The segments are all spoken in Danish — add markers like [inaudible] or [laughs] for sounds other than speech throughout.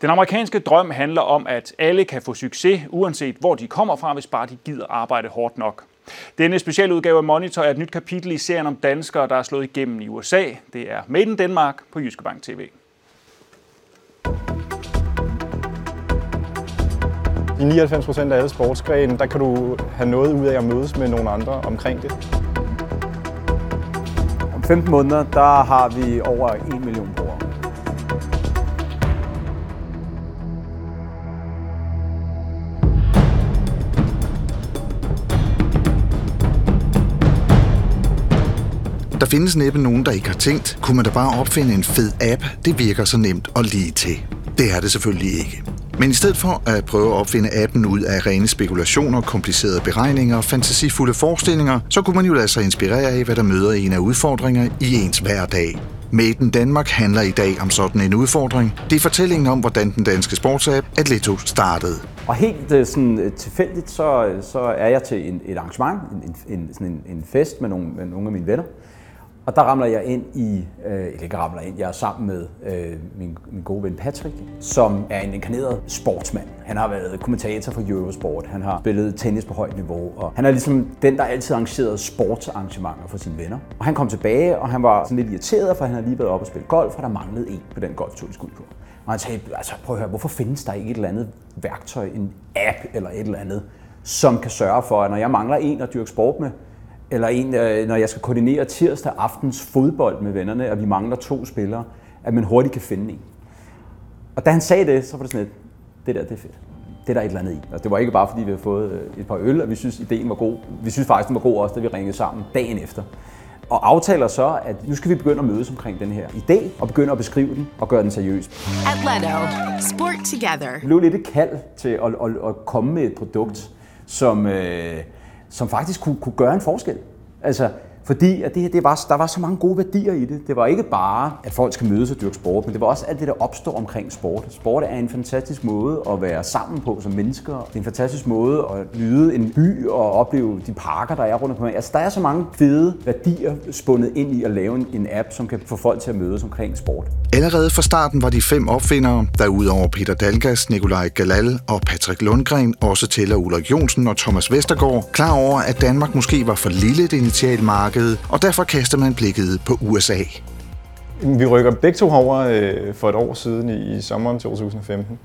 Den amerikanske drøm handler om, at alle kan få succes, uanset hvor de kommer fra, hvis bare de gider arbejde hårdt nok. Denne specielle udgave af Monitor er et nyt kapitel i serien om danskere, der er slået igennem i USA. Det er Made in Denmark på Jyske Bank TV. I 99 procent af alle sportsgrene, der kan du have noget ud af at mødes med nogle andre omkring det. Om 15 måneder, der har vi over 1 million findes næppe nogen, der ikke har tænkt, kunne man da bare opfinde en fed app, det virker så nemt og lige til. Det er det selvfølgelig ikke. Men i stedet for at prøve at opfinde appen ud af rene spekulationer, komplicerede beregninger og fantasifulde forestillinger, så kunne man jo lade sig inspirere af, hvad der møder en af udfordringer i ens hverdag. Maiden Danmark handler i dag om sådan en udfordring. Det er fortællingen om, hvordan den danske sportsapp Atleto startede. Og helt øh, sådan, øh, tilfældigt, så, øh, så er jeg til en, et arrangement, en, en, sådan en, en fest med nogle, med nogle af mine venner. Og der ramler jeg ind i, øh, eller ikke ramler ind, jeg er sammen med øh, min, min gode ven Patrick, som er en inkarneret sportsmand. Han har været kommentator for Eurosport, han har spillet tennis på højt niveau, og han er ligesom den, der altid arrangerede sportsarrangementer for sine venner. Og han kom tilbage, og han var sådan lidt irriteret, for han havde lige været op og spille golf, og der manglede en på den golftur, de skulle på. Og han sagde, altså prøv at høre, hvorfor findes der ikke et eller andet værktøj, en app eller et eller andet, som kan sørge for, at når jeg mangler en at dyrke sport med, eller en, øh, når jeg skal koordinere tirsdag aftens fodbold med vennerne, og vi mangler to spillere, at man hurtigt kan finde en. Og da han sagde det, så var det sådan et, det der, det er fedt. Det er der et eller andet i. Altså, det var ikke bare, fordi vi havde fået øh, et par øl, og vi synes, ideen var god. Vi synes faktisk, den var god også, da vi ringede sammen dagen efter. Og aftaler så, at nu skal vi begynde at mødes omkring den her idé, og begynde at beskrive den og gøre den seriøs. Atleto. Sport together. Det blev lidt et kald til at, at, at komme med et produkt, som, øh, som faktisk kunne, kunne gøre en forskel. Altså, fordi at det, det var, der var så mange gode værdier i det. Det var ikke bare, at folk skal mødes og dyrke sport, men det var også alt det, der opstår omkring sport. Sport er en fantastisk måde at være sammen på som mennesker. Det er en fantastisk måde at nyde en by og opleve de parker, der er rundt omkring. Altså, der er så mange fede værdier spundet ind i at lave en, en app, som kan få folk til at mødes omkring sport. Allerede fra starten var de fem opfindere, der udover Peter Dalgas, Nikolaj Galal og Patrick Lundgren, også tæller Ulrik Jonsen og Thomas Vestergaard, klar over, at Danmark måske var for lille et initialmarked, og derfor kaster man blikket på USA. Vi rykker begge to over øh, for et år siden i, i sommeren 2015.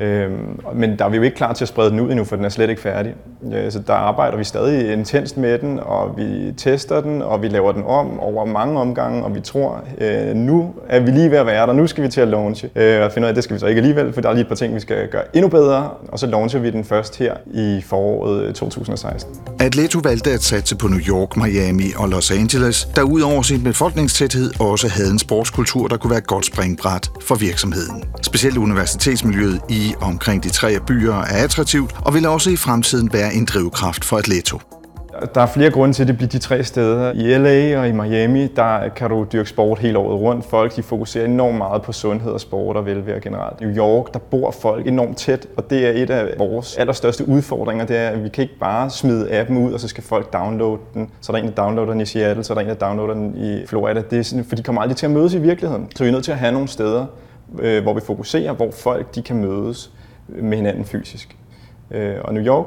Øhm, men der er vi jo ikke klar til at sprede den ud endnu, for den er slet ikke færdig. Øh, så der arbejder vi stadig intenst med den, og vi tester den, og vi laver den om over mange omgange, og vi tror, øh, nu er vi lige ved at være der, nu skal vi til at launche. Øh, og finder ud af, at det skal vi så ikke alligevel, for der er lige et par ting, vi skal gøre endnu bedre, og så launcher vi den først her i foråret øh, 2016. Atleto valgte at satse på New York, Miami og Los Angeles, der ud over sin befolkningstæthed også havde en sportskultur, der kunne være et godt springbræt for virksomheden. Specielt universitetsmiljøet i omkring de tre byer er attraktivt og vil også i fremtiden være en drivkraft for Atleto. Der er flere grunde til, at det bliver de tre steder. I LA og i Miami, der kan du dyrke sport hele året rundt. Folk de fokuserer enormt meget på sundhed og sport og velvære generelt. New York, der bor folk enormt tæt, og det er et af vores allerstørste udfordringer. Det er, at vi kan ikke bare smide appen ud, og så skal folk downloade den. Så er der en, der downloader den i Seattle, så er der en, der downloader den i Florida. Det er sådan, for de kommer aldrig til at mødes i virkeligheden. Så vi er nødt til at have nogle steder, øh, hvor vi fokuserer, hvor folk de kan mødes øh, med hinanden fysisk. Øh, og New York,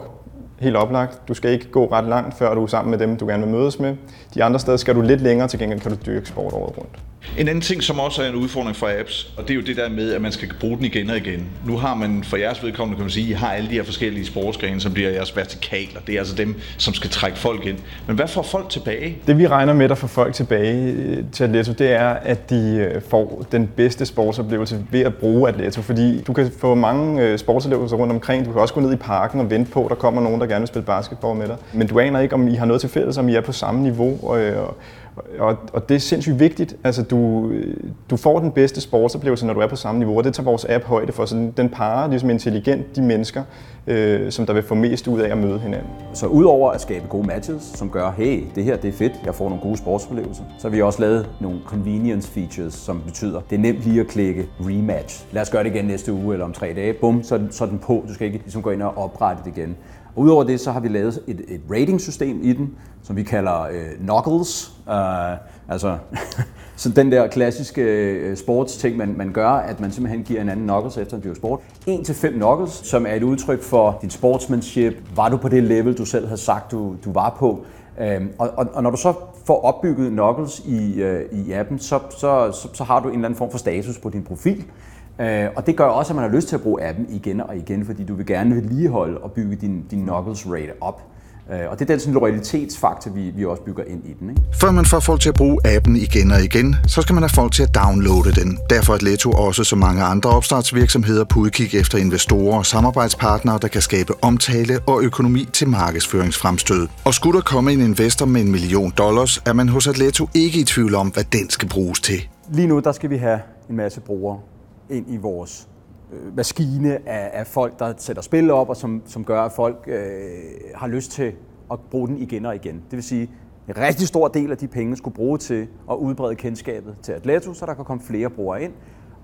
helt oplagt. Du skal ikke gå ret langt, før du er sammen med dem, du gerne vil mødes med. De andre steder skal du lidt længere, til gengæld kan du dyrke sport året rundt. En anden ting, som også er en udfordring for apps, og det er jo det der med, at man skal bruge den igen og igen. Nu har man for jeres vedkommende, kan man sige, I har alle de her forskellige sportsgrene, som bliver jeres vertikaler. Det er altså dem, som skal trække folk ind. Men hvad får folk tilbage? Det vi regner med, der får folk tilbage øh, til Atleto, det er, at de øh, får den bedste sportsoplevelse ved at bruge Atleto. Fordi du kan få mange øh, sportsoplevelser rundt omkring. Du kan også gå ned i parken og vente på, at der kommer nogen, der gerne vil spille basketball med dig. Men du aner ikke, om I har noget til fælles, om I er på samme niveau. Og, og, og det er sindssygt vigtigt. Altså, du, du får den bedste sportsoplevelse, når du er på samme niveau, og det tager vores app højde for. Så den parer ligesom intelligent de mennesker, øh, som der vil få mest ud af at møde hinanden. Så udover at skabe gode matches, som gør, hey, det her det er fedt, jeg får nogle gode sportsoplevelser, så har vi også lavet nogle convenience features, som betyder, det er nemt lige at klikke rematch. Lad os gøre det igen næste uge eller om tre dage. Bum, så, så er den på. Du skal ikke ligesom gå ind og oprette det igen. Og udover det, så har vi lavet et, et ratingsystem i den, som vi kalder øh, Knuckles. Uh, altså, [laughs] Så den der klassiske øh, sportsting, man, man gør, at man simpelthen giver en anden knuckles efter en sport. 1-5 knuckles, som er et udtryk for din sportsmanship. Var du på det level, du selv havde sagt, du, du var på? Øhm, og, og, og når du så får opbygget knuckles i, øh, i appen, så, så, så, så har du en eller anden form for status på din profil. Øh, og det gør også, at man har lyst til at bruge appen igen og igen, fordi du vil gerne vedligeholde og bygge din, din knuckles rate op. Øh, og det er den sådan, loyalitetsfaktor, vi, vi også bygger ind i den. Ikke? Før man får folk til at bruge appen igen og igen, så skal man have folk til at downloade den. Derfor er Leto også så mange andre opstartsvirksomheder på udkig efter investorer og samarbejdspartnere, der kan skabe omtale og økonomi til markedsføringsfremstød. Og skulle der komme en investor med en million dollars, er man hos Atleto ikke i tvivl om, hvad den skal bruges til. Lige nu der skal vi have en masse brugere ind i vores øh, maskine af, af folk, der sætter spil op, og som, som gør, at folk øh, har lyst til at bruge den igen og igen. Det vil sige, en rigtig stor del af de penge skulle bruge til at udbrede kendskabet til Atleto, så der kan komme flere brugere ind.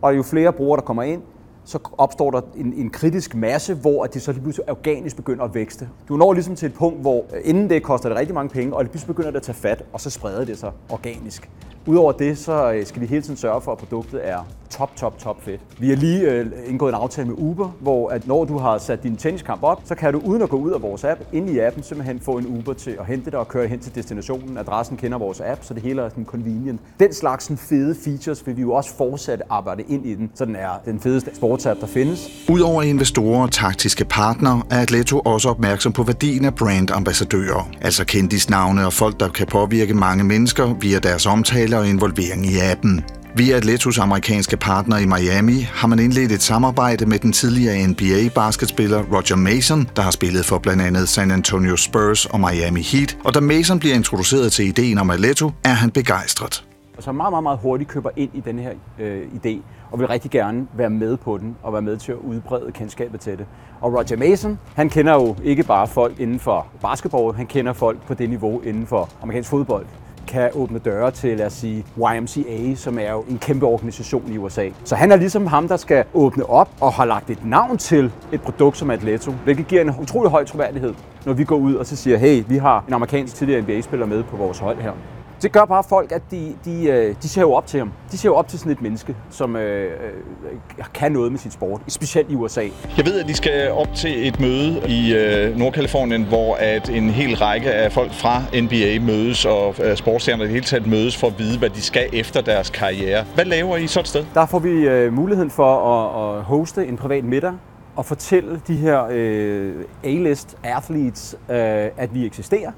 Og jo flere brugere, der kommer ind, så opstår der en, en kritisk masse, hvor det så lige pludselig organisk begynder at vækste. Du når ligesom til et punkt, hvor øh, inden det koster det rigtig mange penge, og lige pludselig begynder det at tage fat, og så spreder det sig organisk. Udover det, så øh, skal vi hele tiden sørge for, at produktet er top, top, top fedt. Vi har lige øh, indgået en aftale med Uber, hvor at når du har sat din tenniskamp op, så kan du uden at gå ud af vores app, ind i appen simpelthen få en Uber til at hente dig og køre hen til destinationen. Adressen kender vores app, så det hele er sådan convenient. Den slags sådan fede features vil vi jo også fortsat arbejde ind i den, så den er den fedeste sportsapp, der findes. Udover investorer og taktiske partnere, er Atleto også opmærksom på værdien af brandambassadører, altså kendisnavne og folk, der kan påvirke mange mennesker via deres omtale og involvering i appen. Via Atletos amerikanske partner i Miami har man indledt et samarbejde med den tidligere NBA-basketspiller Roger Mason, der har spillet for blandt andet San Antonio Spurs og Miami Heat. Og da Mason bliver introduceret til ideen om Atleto, er han begejstret. Og så meget, meget, meget hurtigt køber ind i den her øh, idé, og vil rigtig gerne være med på den, og være med til at udbrede kendskabet til det. Og Roger Mason, han kender jo ikke bare folk inden for basketball, han kender folk på det niveau inden for amerikansk fodbold kan åbne døre til, lad os sige, YMCA, som er jo en kæmpe organisation i USA. Så han er ligesom ham, der skal åbne op og har lagt et navn til et produkt som Atleto, hvilket giver en utrolig høj troværdighed, når vi går ud og så siger, hey, vi har en amerikansk tidligere NBA-spiller med på vores hold her. Det gør bare folk, at de, de, øh, de ser jo op til ham. De ser jo op til sådan et menneske, som øh, øh, kan noget med sit sport, specielt i USA. Jeg ved, at de skal op til et møde i øh, Nordkalifornien, hvor at en hel række af folk fra NBA mødes, og øh, sportsstjerner i det hele taget mødes for at vide, hvad de skal efter deres karriere. Hvad laver I sådan et sted? Der får vi øh, muligheden for at, at hoste en privat middag og fortælle de her øh, A-list athletes, øh, at vi eksisterer,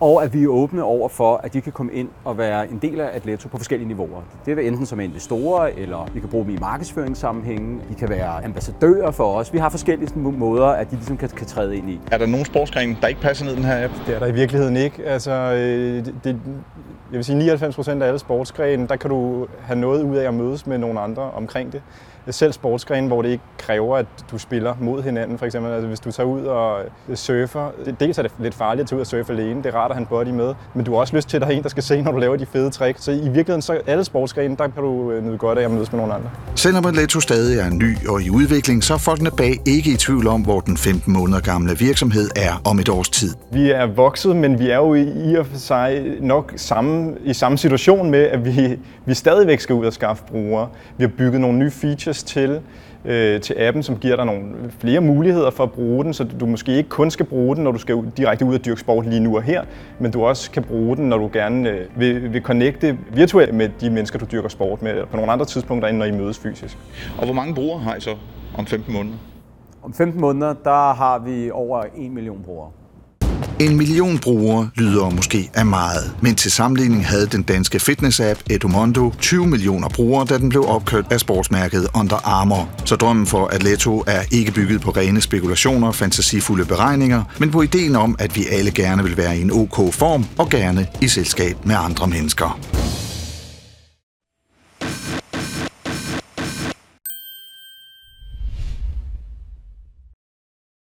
og at vi er åbne over for, at de kan komme ind og være en del af Atleto på forskellige niveauer. Det vil enten som investorer, eller vi kan bruge dem i markedsføringssammenhænge, de kan være ambassadører for os. Vi har forskellige måder, at de ligesom kan, kan træde ind i. Er der nogen sportsgrene, der ikke passer ned i den her app? Det er der i virkeligheden ikke. Altså, øh, det, jeg vil sige 99 procent af alle sportsgrene, der kan du have noget ud af at mødes med nogle andre omkring det selv sportsgrene, hvor det ikke kræver, at du spiller mod hinanden. For eksempel, altså, hvis du tager ud og surfer, det, dels er det lidt farligt at tage ud og surfe alene, det er rart have en body med, men du har også lyst til, at der er en, der skal se, når du laver de fede tricks. Så i virkeligheden, så alle sportsgrene, der kan du øh, nyde godt af at mødes med nogle andre. Selvom Atleto stadig er ny og i udvikling, så er folkene bag ikke i tvivl om, hvor den 15 måneder gamle virksomhed er om et års tid. Vi er vokset, men vi er jo i og for sig nok samme, i samme situation med, at vi, vi stadigvæk skal ud og skaffe brugere. Vi har bygget nogle nye features til, øh, til appen, som giver dig nogle flere muligheder for at bruge den, så du måske ikke kun skal bruge den, når du skal direkte ud og dyrke sport lige nu og her, men du også kan bruge den, når du gerne øh, vil, vil connecte virtuelt med de mennesker, du dyrker sport med, eller på nogle andre tidspunkter, end når I mødes fysisk. Og hvor mange brugere har I så om 15 måneder? Om 15 måneder, der har vi over 1 million brugere. En million brugere lyder måske af meget, men til sammenligning havde den danske fitness-app Edumondo 20 millioner brugere, da den blev opkøbt af sportsmærket Under Armour. Så drømmen for Atleto er ikke bygget på rene spekulationer og fantasifulde beregninger, men på ideen om, at vi alle gerne vil være i en OK form og gerne i selskab med andre mennesker.